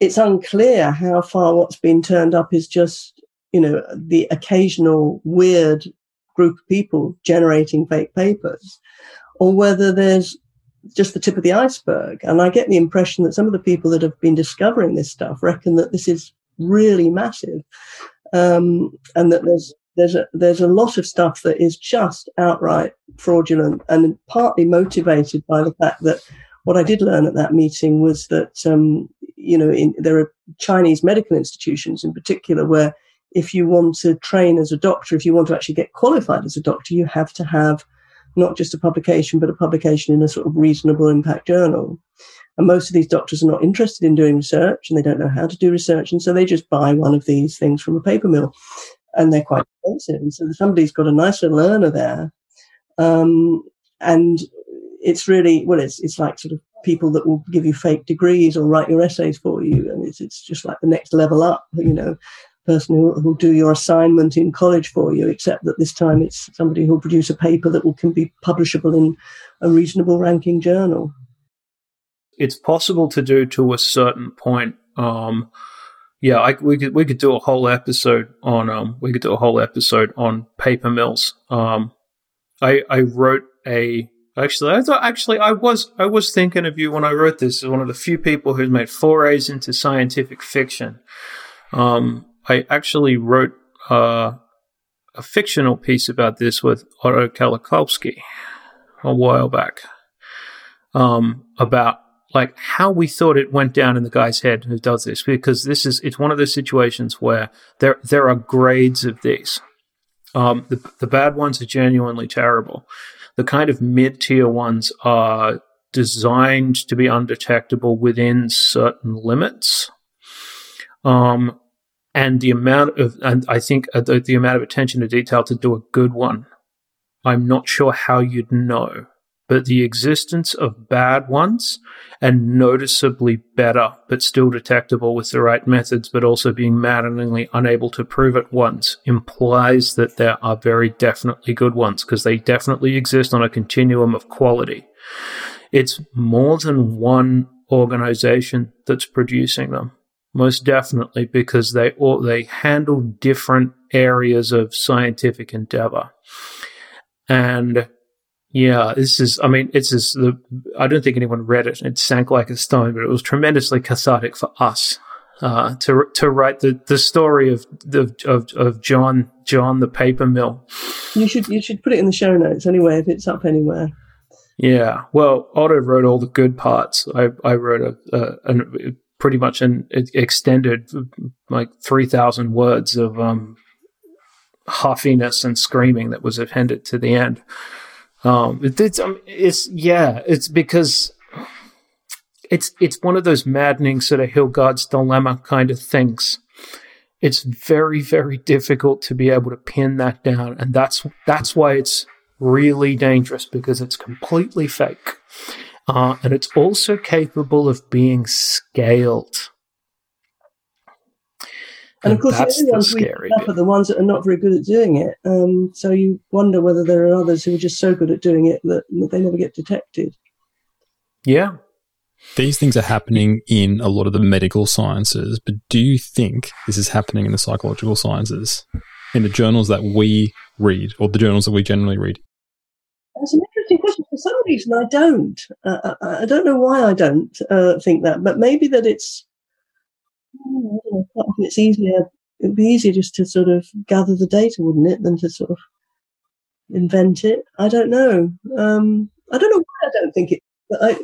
it's unclear how far what's been turned up is just, you know, the occasional weird group of people generating fake papers, or whether there's just the tip of the iceberg. And I get the impression that some of the people that have been discovering this stuff reckon that this is really massive, um, and that there's there's a there's a lot of stuff that is just outright fraudulent and partly motivated by the fact that what I did learn at that meeting was that um, you know, in, there are Chinese medical institutions in particular where if you want to train as a doctor, if you want to actually get qualified as a doctor, you have to have not just a publication, but a publication in a sort of reasonable impact journal. And most of these doctors are not interested in doing research and they don't know how to do research. And so they just buy one of these things from a paper mill and they're quite expensive. And so somebody's got a nice little learner there. Um, and it's really, well, it's, it's like sort of people that will give you fake degrees or write your essays for you. And it's, it's just like the next level up, you know, person who will do your assignment in college for you, except that this time it's somebody who'll produce a paper that will can be publishable in a reasonable ranking journal. It's possible to do to a certain point. Um, yeah, I, we could we could do a whole episode on um, we could do a whole episode on paper mills. Um, I I wrote a Actually, I thought actually I was I was thinking of you when I wrote this as one of the few people who's made forays into scientific fiction. Um, I actually wrote uh, a fictional piece about this with Otto Kalliokoski a while back um, about like how we thought it went down in the guy's head who does this because this is it's one of those situations where there there are grades of these. Um, the the bad ones are genuinely terrible the kind of mid tier ones are designed to be undetectable within certain limits. Um, and the amount of, and I think uh, the, the amount of attention to detail to do a good one, I'm not sure how you'd know but the existence of bad ones and noticeably better, but still detectable with the right methods, but also being maddeningly unable to prove it once implies that there are very definitely good ones because they definitely exist on a continuum of quality. It's more than one organization that's producing them. Most definitely, because they all, they handle different areas of scientific endeavor. And yeah, this is, I mean, it's just the, I don't think anyone read it. It sank like a stone, but it was tremendously cathartic for us. Uh, to to write the, the story of, the, of of John John the paper mill. You should you should put it in the show notes anyway if it's up anywhere. Yeah, well, Otto wrote all the good parts. I I wrote a, a, a pretty much an extended like three thousand words of um, huffiness and screaming that was appended to the end. Um, it, it's um, it's yeah, it's because it's it's one of those maddening sort of Hilgard's dilemma kind of things. It's very very difficult to be able to pin that down, and that's that's why it's really dangerous because it's completely fake, uh, and it's also capable of being scaled. And, and of course, the only ones we up are the ones that are not very good at doing it. Um, so you wonder whether there are others who are just so good at doing it that, that they never get detected. Yeah. These things are happening in a lot of the medical sciences, but do you think this is happening in the psychological sciences, in the journals that we read, or the journals that we generally read? Interesting question. For some reason, I don't. Uh, I, I don't know why I don't uh, think that, but maybe that it's. Know, it's easier. It would be easier just to sort of gather the data, wouldn't it, than to sort of invent it. I don't know. Um, I don't know why I don't think it. I,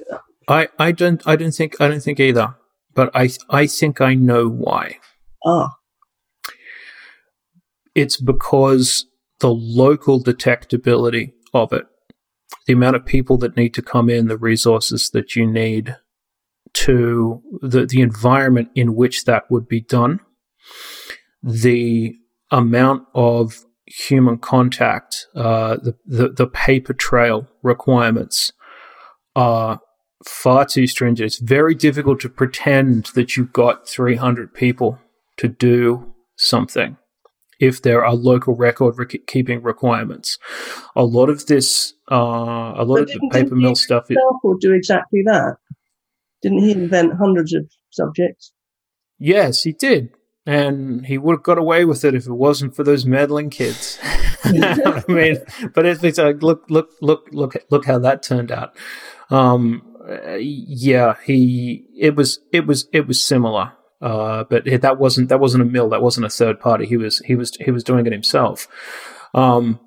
I, I don't I don't think I don't think either. But I I think I know why. Ah. It's because the local detectability of it, the amount of people that need to come in, the resources that you need to the, the environment in which that would be done, the amount of human contact, uh, the, the, the paper trail requirements are far too stringent. It's very difficult to pretend that you've got 300 people to do something if there are local record keeping requirements. A lot of this, uh, a lot of the paper mill stuff. Will do exactly that. Didn't he invent hundreds of subjects? Yes, he did. And he would have got away with it if it wasn't for those meddling kids. *laughs* I *laughs* mean, but it's, it's like, look, look, look, look, look how that turned out. Um, uh, yeah, he it was it was it was similar, uh, but that wasn't that wasn't a mill. That wasn't a third party. He was he was he was doing it himself, um,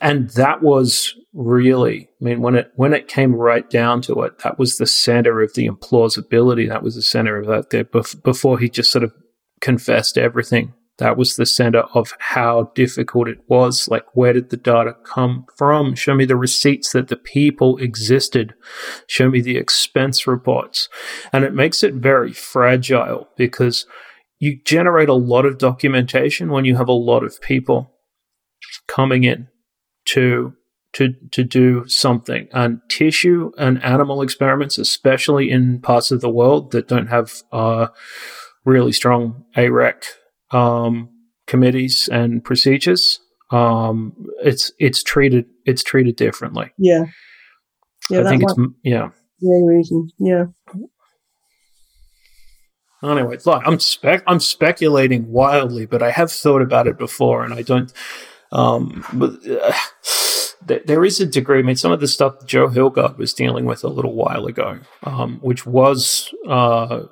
and that was really. I mean, when it when it came right down to it, that was the center of the implausibility. That was the center of that. There before he just sort of confessed everything that was the center of how difficult it was. Like, where did the data come from? Show me the receipts that the people existed. Show me the expense reports. And it makes it very fragile because you generate a lot of documentation when you have a lot of people coming in to to to do something. And tissue and animal experiments, especially in parts of the world that don't have uh, really strong AREC um, committees and procedures, um, it's it's treated it's treated differently. Yeah, yeah. I think it's yeah. Yeah, reason. Yeah. Anyway, look, I'm spec I'm speculating wildly, but I have thought about it before, and I don't. Um, but uh, there is a degree. I mean, some of the stuff Joe Hilgard was dealing with a little while ago, um, which was uh,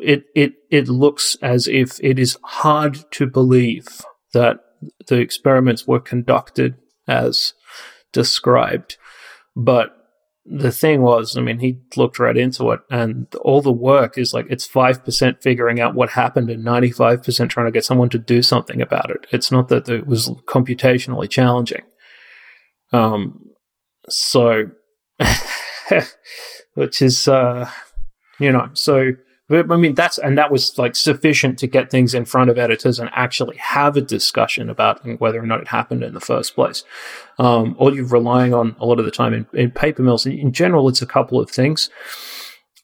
it it it looks as if it is hard to believe that the experiments were conducted as described. But the thing was, I mean, he looked right into it, and all the work is like it's five percent figuring out what happened and ninety five percent trying to get someone to do something about it. It's not that it was computationally challenging. Um, so, *laughs* which is, uh, you know, so but, I mean, that's, and that was like sufficient to get things in front of editors and actually have a discussion about whether or not it happened in the first place. Um, all you're relying on a lot of the time in, in paper mills, in, general, it's a couple of things.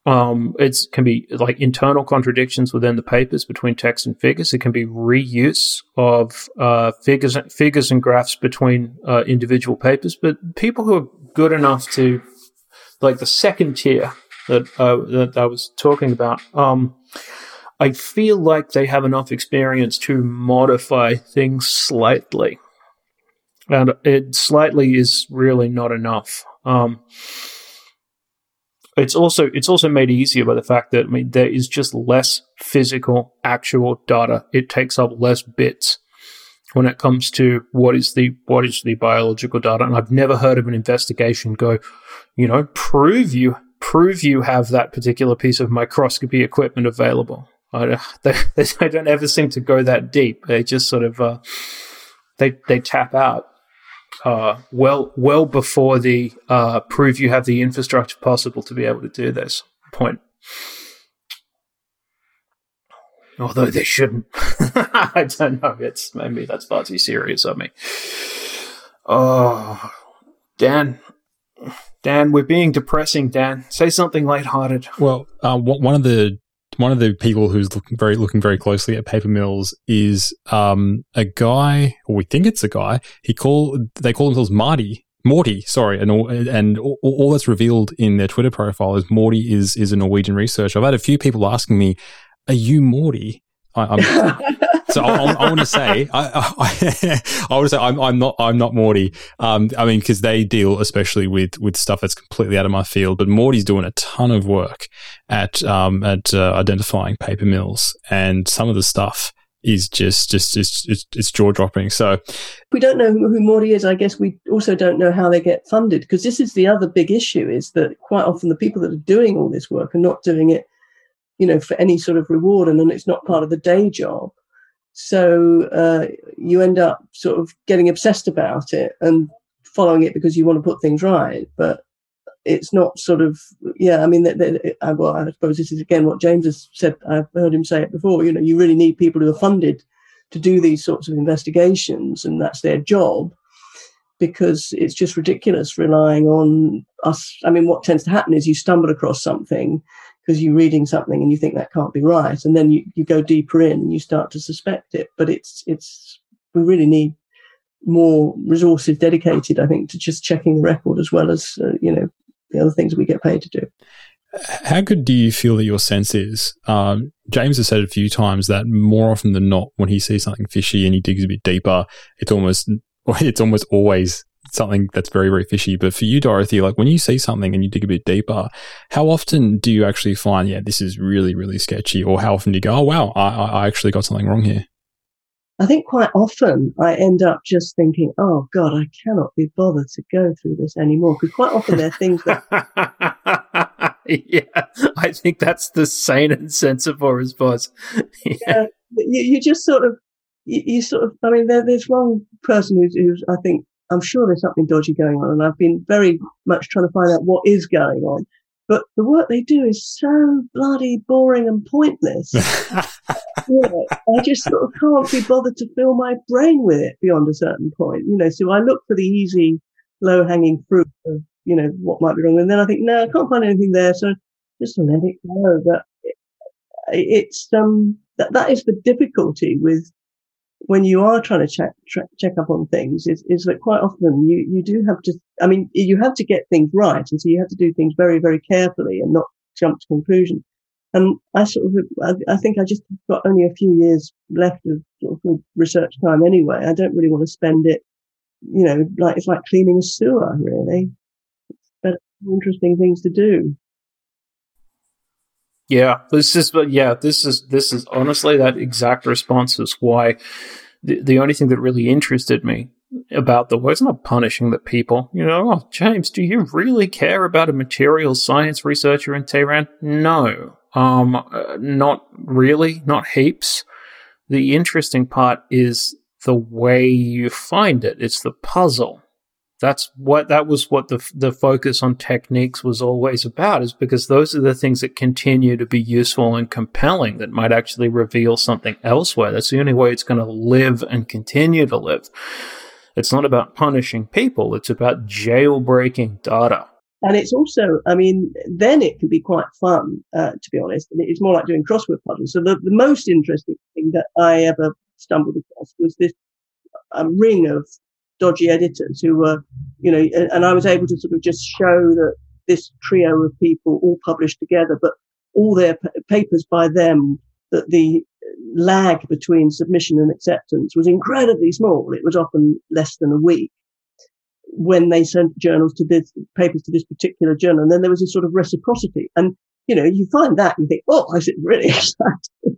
Um, it can be like internal contradictions within the papers between text and figures. It can be reuse of uh, figures, figures and graphs between uh, individual papers. But people who are good enough to, like the second tier that uh, that I was talking about. Um, I feel like they have enough experience to modify things slightly, and it slightly is really not enough. Um, it's also it's also made easier by the fact that I mean there is just less physical actual data. It takes up less bits when it comes to what is the what is the biological data. And I've never heard of an investigation go, you know, prove you prove you have that particular piece of microscopy equipment available. I, *laughs* they, they don't ever seem to go that deep. They just sort of uh, they they tap out uh, well well before the uh, prove you have the infrastructure possible to be able to do this point. Although they shouldn't. *laughs* I don't know. It's maybe that's far too serious of me. Oh, Dan, Dan, we're being depressing. Dan, say something lighthearted. Well, uh, one of the one of the people who's looking very looking very closely at paper mills is um, a guy, or we think it's a guy. He call they call themselves Marty. Morty, sorry, and all, and all, all that's revealed in their Twitter profile is Morty is is a Norwegian researcher. I've had a few people asking me, "Are you Morty?" I, *laughs* so I, I, want to say, I, I, *laughs* I want to say, I'm, I'm not, I'm not Morty. Um, I mean, because they deal especially with with stuff that's completely out of my field. But Morty's doing a ton of work at um, at uh, identifying paper mills, and some of the stuff is just just just it's, it's jaw dropping. So we don't know who, who Morty is. I guess we also don't know how they get funded because this is the other big issue: is that quite often the people that are doing all this work are not doing it you know, for any sort of reward, and then it's not part of the day job. So uh, you end up sort of getting obsessed about it and following it because you want to put things right, but it's not sort of yeah. I mean, that, that, well, I suppose this is again what James has said. I've heard him say it before. You know, you really need people who are funded to do these sorts of investigations, and that's their job because it's just ridiculous relying on us. I mean, what tends to happen is you stumble across something because you're reading something and you think that can't be right, and then you, you go deeper in and you start to suspect it. But it's it's we really need more resources dedicated, I think, to just checking the record as well as uh, you know the other things we get paid to do. How good do you feel that your sense is? Um, James has said a few times that more often than not, when he sees something fishy and he digs a bit deeper, it's almost *laughs* it's almost always something that's very, very fishy. But for you, Dorothy, like when you see something and you dig a bit deeper, how often do you actually find, yeah, this is really, really sketchy? Or how often do you go, oh, wow, I, I actually got something wrong here? I think quite often I end up just thinking, oh God, I cannot be bothered to go through this anymore. Because quite often there are things that. *laughs* yeah, I think that's the sane and sensible response. *laughs* yeah. yeah you, you, just sort of, you, you, sort of, I mean, there, there's one person who's, who's, I think, I'm sure there's something dodgy going on, and I've been very much trying to find out what is going on. But the work they do is so bloody boring and pointless. *laughs* yeah, I just sort of can't be bothered to fill my brain with it beyond a certain point. You know, so I look for the easy, low hanging fruit of, you know, what might be wrong. And then I think, no, I can't find anything there. So just let it go. But it, it's, um, that, that is the difficulty with when you are trying to check check up on things is, is that quite often you, you do have to I mean you have to get things right and so you have to do things very very carefully and not jump to conclusions. And I sort of I, I think I just got only a few years left of, sort of research time anyway. I don't really want to spend it, you know, like it's like cleaning a sewer really. But interesting things to do. Yeah, this is, but yeah, this is this is honestly that exact response is why the the only thing that really interested me about the work is not punishing the people. You know, oh, James, do you really care about a material science researcher in Tehran? No, um, uh, not really, not heaps. The interesting part is the way you find it. It's the puzzle that's what that was what the the focus on techniques was always about is because those are the things that continue to be useful and compelling that might actually reveal something elsewhere. That's the only way it's going to live and continue to live. It's not about punishing people it's about jailbreaking data. And it's also i mean then it can be quite fun uh, to be honest and it's more like doing crossword puzzles. So the, the most interesting thing that i ever stumbled across was this a ring of dodgy editors who were, you know, and I was able to sort of just show that this trio of people all published together, but all their p- papers by them, that the lag between submission and acceptance was incredibly small. It was often less than a week when they sent journals to this papers to this particular journal. And then there was this sort of reciprocity. And, you know, you find that you think, oh, this is really *laughs* exciting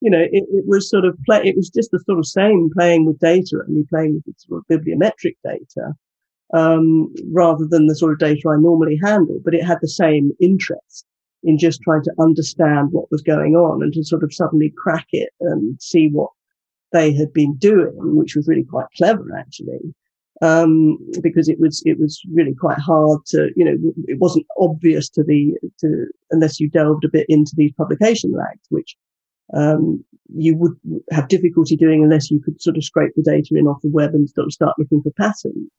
you know, it, it, was sort of play, it was just the sort of same playing with data, only playing with sort of bibliometric data, um, rather than the sort of data I normally handle, but it had the same interest in just trying to understand what was going on and to sort of suddenly crack it and see what they had been doing, which was really quite clever actually. Um, because it was, it was really quite hard to, you know, it wasn't obvious to the, to, unless you delved a bit into these publication lags, which um, you would have difficulty doing unless you could sort of scrape the data in off the web and sort of start looking for patterns.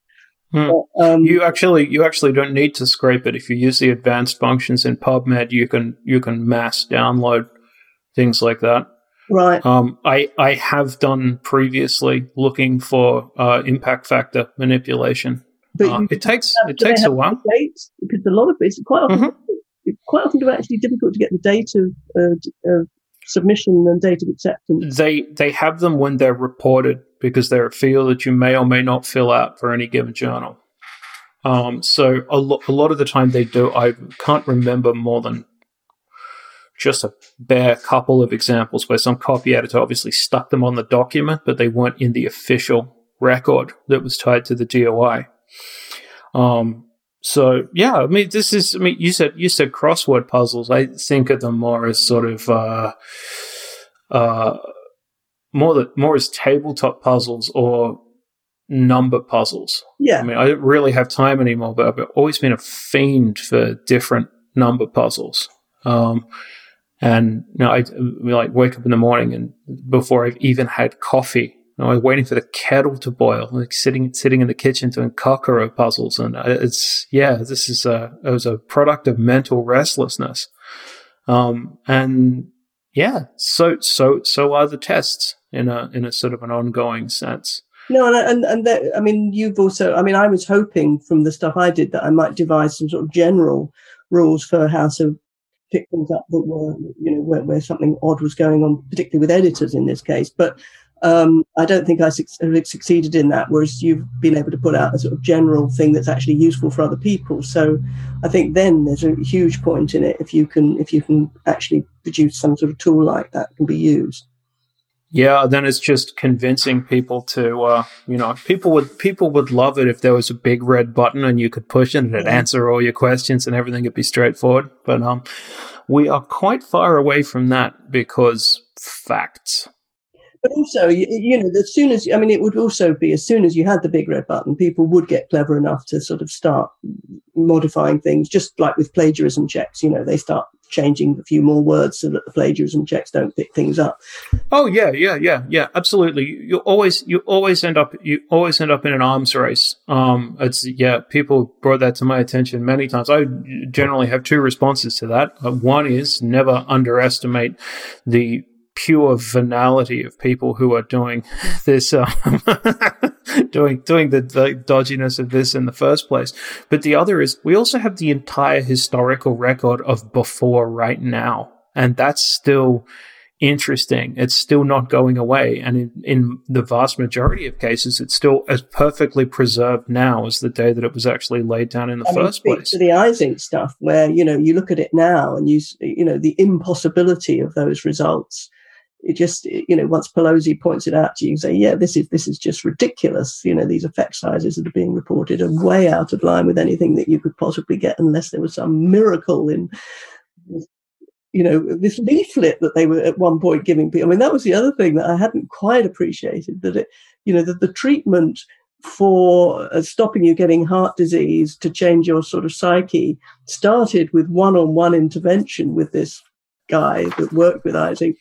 Hmm. But, um, you actually you actually don't need to scrape it if you use the advanced functions in PubMed. You can you can mass download things like that. Right. Um, I I have done previously looking for uh, impact factor manipulation. But uh, it takes it takes a while because a lot of it's quite often mm-hmm. it's quite often actually difficult to get the date of, uh, of submission and date of acceptance. They they have them when they're reported because they're a field that you may or may not fill out for any given journal. Um, so a, lo- a lot of the time they do. I can't remember more than just a bare couple of examples where some copy editor obviously stuck them on the document, but they weren't in the official record that was tied to the DOI. Um, so yeah, I mean, this is. I mean, you said you said crossword puzzles. I think of them more as sort of uh, uh, more that more as tabletop puzzles or number puzzles. Yeah. I mean, I don't really have time anymore, but I've always been a fiend for different number puzzles. Um, and you know, I like wake up in the morning and before I've even had coffee, I was waiting for the kettle to boil, like sitting sitting in the kitchen doing kakuro puzzles, and it's yeah, this is a it was a product of mental restlessness, um, and yeah, so so so are the tests in a in a sort of an ongoing sense. No, and and, and that, I mean, you've also. I mean, I was hoping from the stuff I did that I might devise some sort of general rules for how to pick things up that were, you know, where, where something odd was going on, particularly with editors in this case. But um, I don't think I su- have succeeded in that. Whereas you've been able to put out a sort of general thing that's actually useful for other people. So I think then there's a huge point in it if you can if you can actually produce some sort of tool like that can be used. Yeah, then it's just convincing people to, uh, you know, people would people would love it if there was a big red button and you could push it and it'd answer all your questions and everything would be straightforward. But um, we are quite far away from that because facts. But also, you, know, as soon as I mean, it would also be as soon as you had the big red button, people would get clever enough to sort of start modifying things, just like with plagiarism checks. You know, they start changing a few more words so that the plagiarism checks don't pick things up. Oh yeah, yeah, yeah, yeah, absolutely. You always you always end up you always end up in an arms race. Um, it's yeah, people brought that to my attention many times. I generally have two responses to that. Uh, one is never underestimate the pure venality of people who are doing *laughs* this, um, *laughs* doing doing the, the, dodginess of this in the first place. But the other is we also have the entire historical record of before right now, and that's still interesting. It's still not going away, and in, in the vast majority of cases, it's still as perfectly preserved now as the day that it was actually laid down in the I first mean, place. To the Eysenck stuff, where you know you look at it now and you you know the impossibility of those results it just you know once Pelosi points it out to you, you say, yeah, this is this is just ridiculous. You know, these effect sizes that are being reported are way out of line with anything that you could possibly get, unless there was some miracle in. You know, this leaflet that they were at one point giving people. I mean, that was the other thing that I hadn't quite appreciated. That it, you know, that the treatment for uh, stopping you getting heart disease to change your sort of psyche started with one-on-one intervention with this guy that worked with Eysenck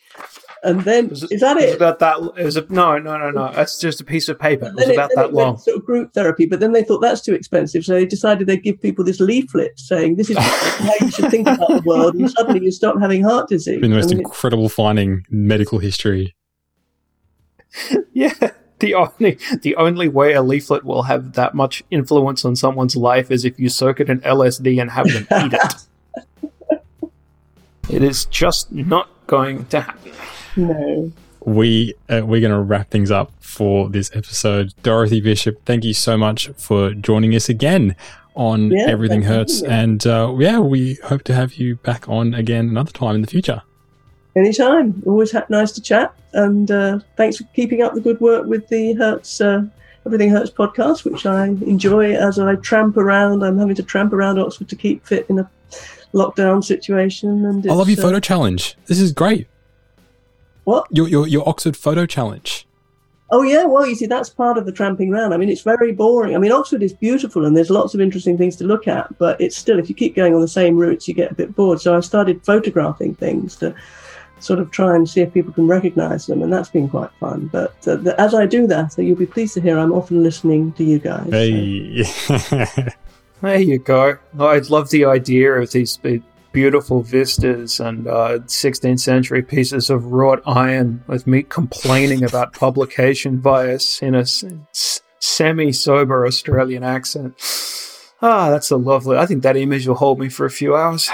and then was is that it? it About that is it? No, no, no, no. That's just a piece of paper. It was it, about that it long. Sort of group therapy, but then they thought that's too expensive, so they decided they'd give people this leaflet saying this is *laughs* how you should think about the world, and suddenly you stop having heart disease. Been the most I mean, incredible finding in medical history. *laughs* yeah. The only the only way a leaflet will have that much influence on someone's life is if you soak it in LSD and have them eat it. *laughs* it is just not going to happen. No. We uh, we're going to wrap things up for this episode. Dorothy Bishop, thank you so much for joining us again on yeah, Everything Hurts, and uh, yeah, we hope to have you back on again another time in the future. Anytime. Always ha- nice to chat, and uh, thanks for keeping up the good work with the Hurts uh, Everything Hurts podcast, which I enjoy as I tramp around. I'm having to tramp around Oxford to keep fit in a lockdown situation. And I love your photo uh, challenge. This is great. What? Your, your, your Oxford photo challenge. Oh yeah, well you see that's part of the tramping around. I mean it's very boring. I mean Oxford is beautiful and there's lots of interesting things to look at, but it's still if you keep going on the same routes you get a bit bored. So I started photographing things to sort of try and see if people can recognize them, and that's been quite fun. But uh, the, as I do that, so you'll be pleased to hear I'm often listening to you guys. Hey. *laughs* there you go. I love the idea of these beautiful vistas and uh, 16th century pieces of wrought iron with me complaining about *laughs* publication bias in a s- semi sober Australian accent. Ah, that's a lovely. I think that image will hold me for a few hours.